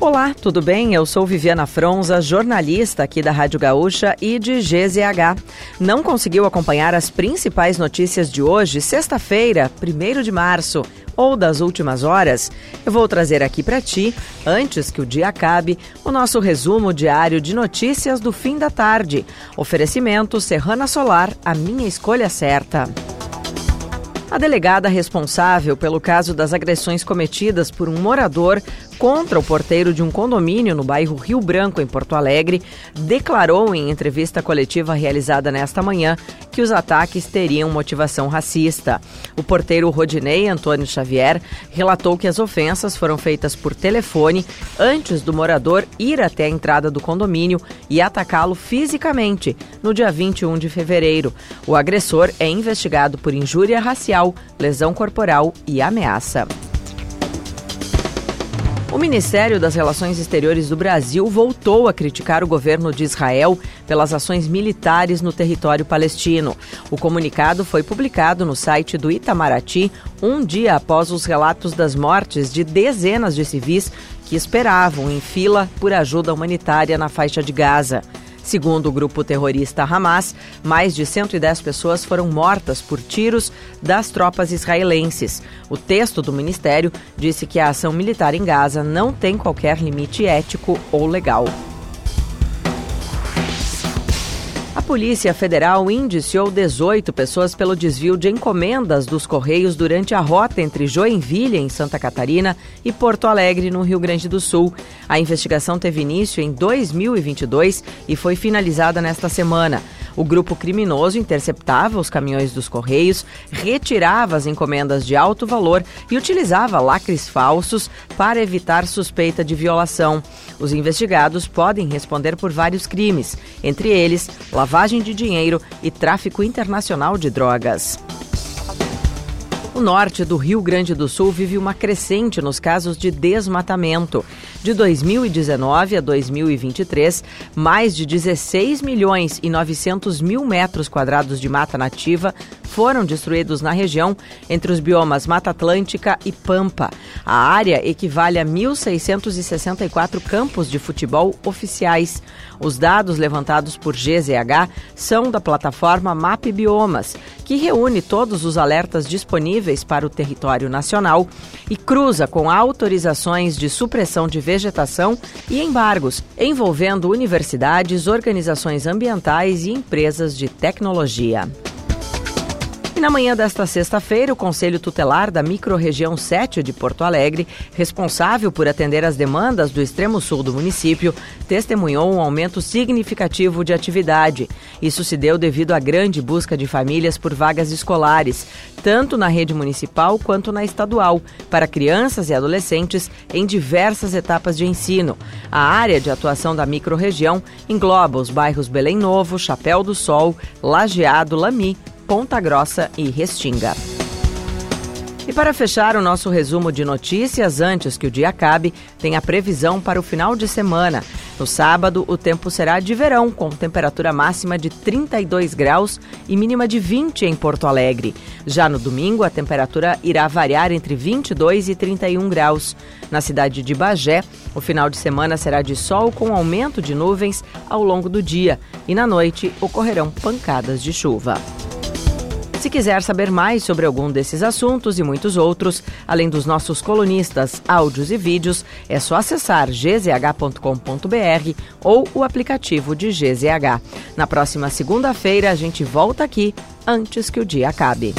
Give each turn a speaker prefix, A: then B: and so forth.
A: Olá, tudo bem? Eu sou Viviana Fronza, jornalista aqui da Rádio Gaúcha e de GZH. Não conseguiu acompanhar as principais notícias de hoje, sexta-feira, 1 de março, ou das últimas horas? Eu vou trazer aqui para ti, antes que o dia acabe, o nosso resumo diário de notícias do fim da tarde. Oferecimento Serrana Solar, a minha escolha certa. A delegada responsável pelo caso das agressões cometidas por um morador contra o porteiro de um condomínio no bairro Rio Branco, em Porto Alegre, declarou em entrevista coletiva realizada nesta manhã que os ataques teriam motivação racista. O porteiro Rodinei Antônio Xavier relatou que as ofensas foram feitas por telefone antes do morador ir até a entrada do condomínio e atacá-lo fisicamente no dia 21 de fevereiro. O agressor é investigado por injúria racial, lesão corporal e ameaça. O Ministério das Relações Exteriores do Brasil voltou a criticar o governo de Israel pelas ações militares no território palestino. O comunicado foi publicado no site do Itamaraty um dia após os relatos das mortes de dezenas de civis que esperavam em fila por ajuda humanitária na faixa de Gaza. Segundo o grupo terrorista Hamas, mais de 110 pessoas foram mortas por tiros das tropas israelenses. O texto do ministério disse que a ação militar em Gaza não tem qualquer limite ético ou legal. Polícia Federal indiciou 18 pessoas pelo desvio de encomendas dos Correios durante a rota entre Joinville, em Santa Catarina, e Porto Alegre, no Rio Grande do Sul. A investigação teve início em 2022 e foi finalizada nesta semana. O grupo criminoso interceptava os caminhões dos Correios, retirava as encomendas de alto valor e utilizava lacres falsos para evitar suspeita de violação. Os investigados podem responder por vários crimes, entre eles lavagem de dinheiro e tráfico internacional de drogas. O norte do Rio Grande do Sul vive uma crescente nos casos de desmatamento. De 2019 a 2023, mais de 16 milhões e 900 mil metros quadrados de mata nativa foram destruídos na região entre os biomas Mata Atlântica e Pampa. A área equivale a 1.664 campos de futebol oficiais. Os dados levantados por GZH são da plataforma Map Biomas, que reúne todos os alertas disponíveis para o território nacional e cruza com autorizações de supressão de vegetação e embargos envolvendo universidades, organizações ambientais e empresas de tecnologia. E na manhã desta sexta-feira, o Conselho Tutelar da Microrregião 7 de Porto Alegre, responsável por atender as demandas do extremo sul do município, testemunhou um aumento significativo de atividade. Isso se deu devido à grande busca de famílias por vagas escolares, tanto na rede municipal quanto na estadual, para crianças e adolescentes em diversas etapas de ensino. A área de atuação da microrregião engloba os bairros Belém Novo, Chapéu do Sol, Lajeado, Lami, Ponta Grossa e Restinga. E para fechar o nosso resumo de notícias, antes que o dia acabe, tem a previsão para o final de semana. No sábado, o tempo será de verão, com temperatura máxima de 32 graus e mínima de 20 em Porto Alegre. Já no domingo, a temperatura irá variar entre 22 e 31 graus. Na cidade de Bagé, o final de semana será de sol com aumento de nuvens ao longo do dia e na noite ocorrerão pancadas de chuva. Se quiser saber mais sobre algum desses assuntos e muitos outros, além dos nossos colunistas, áudios e vídeos, é só acessar gzh.com.br ou o aplicativo de GZH. Na próxima segunda-feira, a gente volta aqui antes que o dia acabe.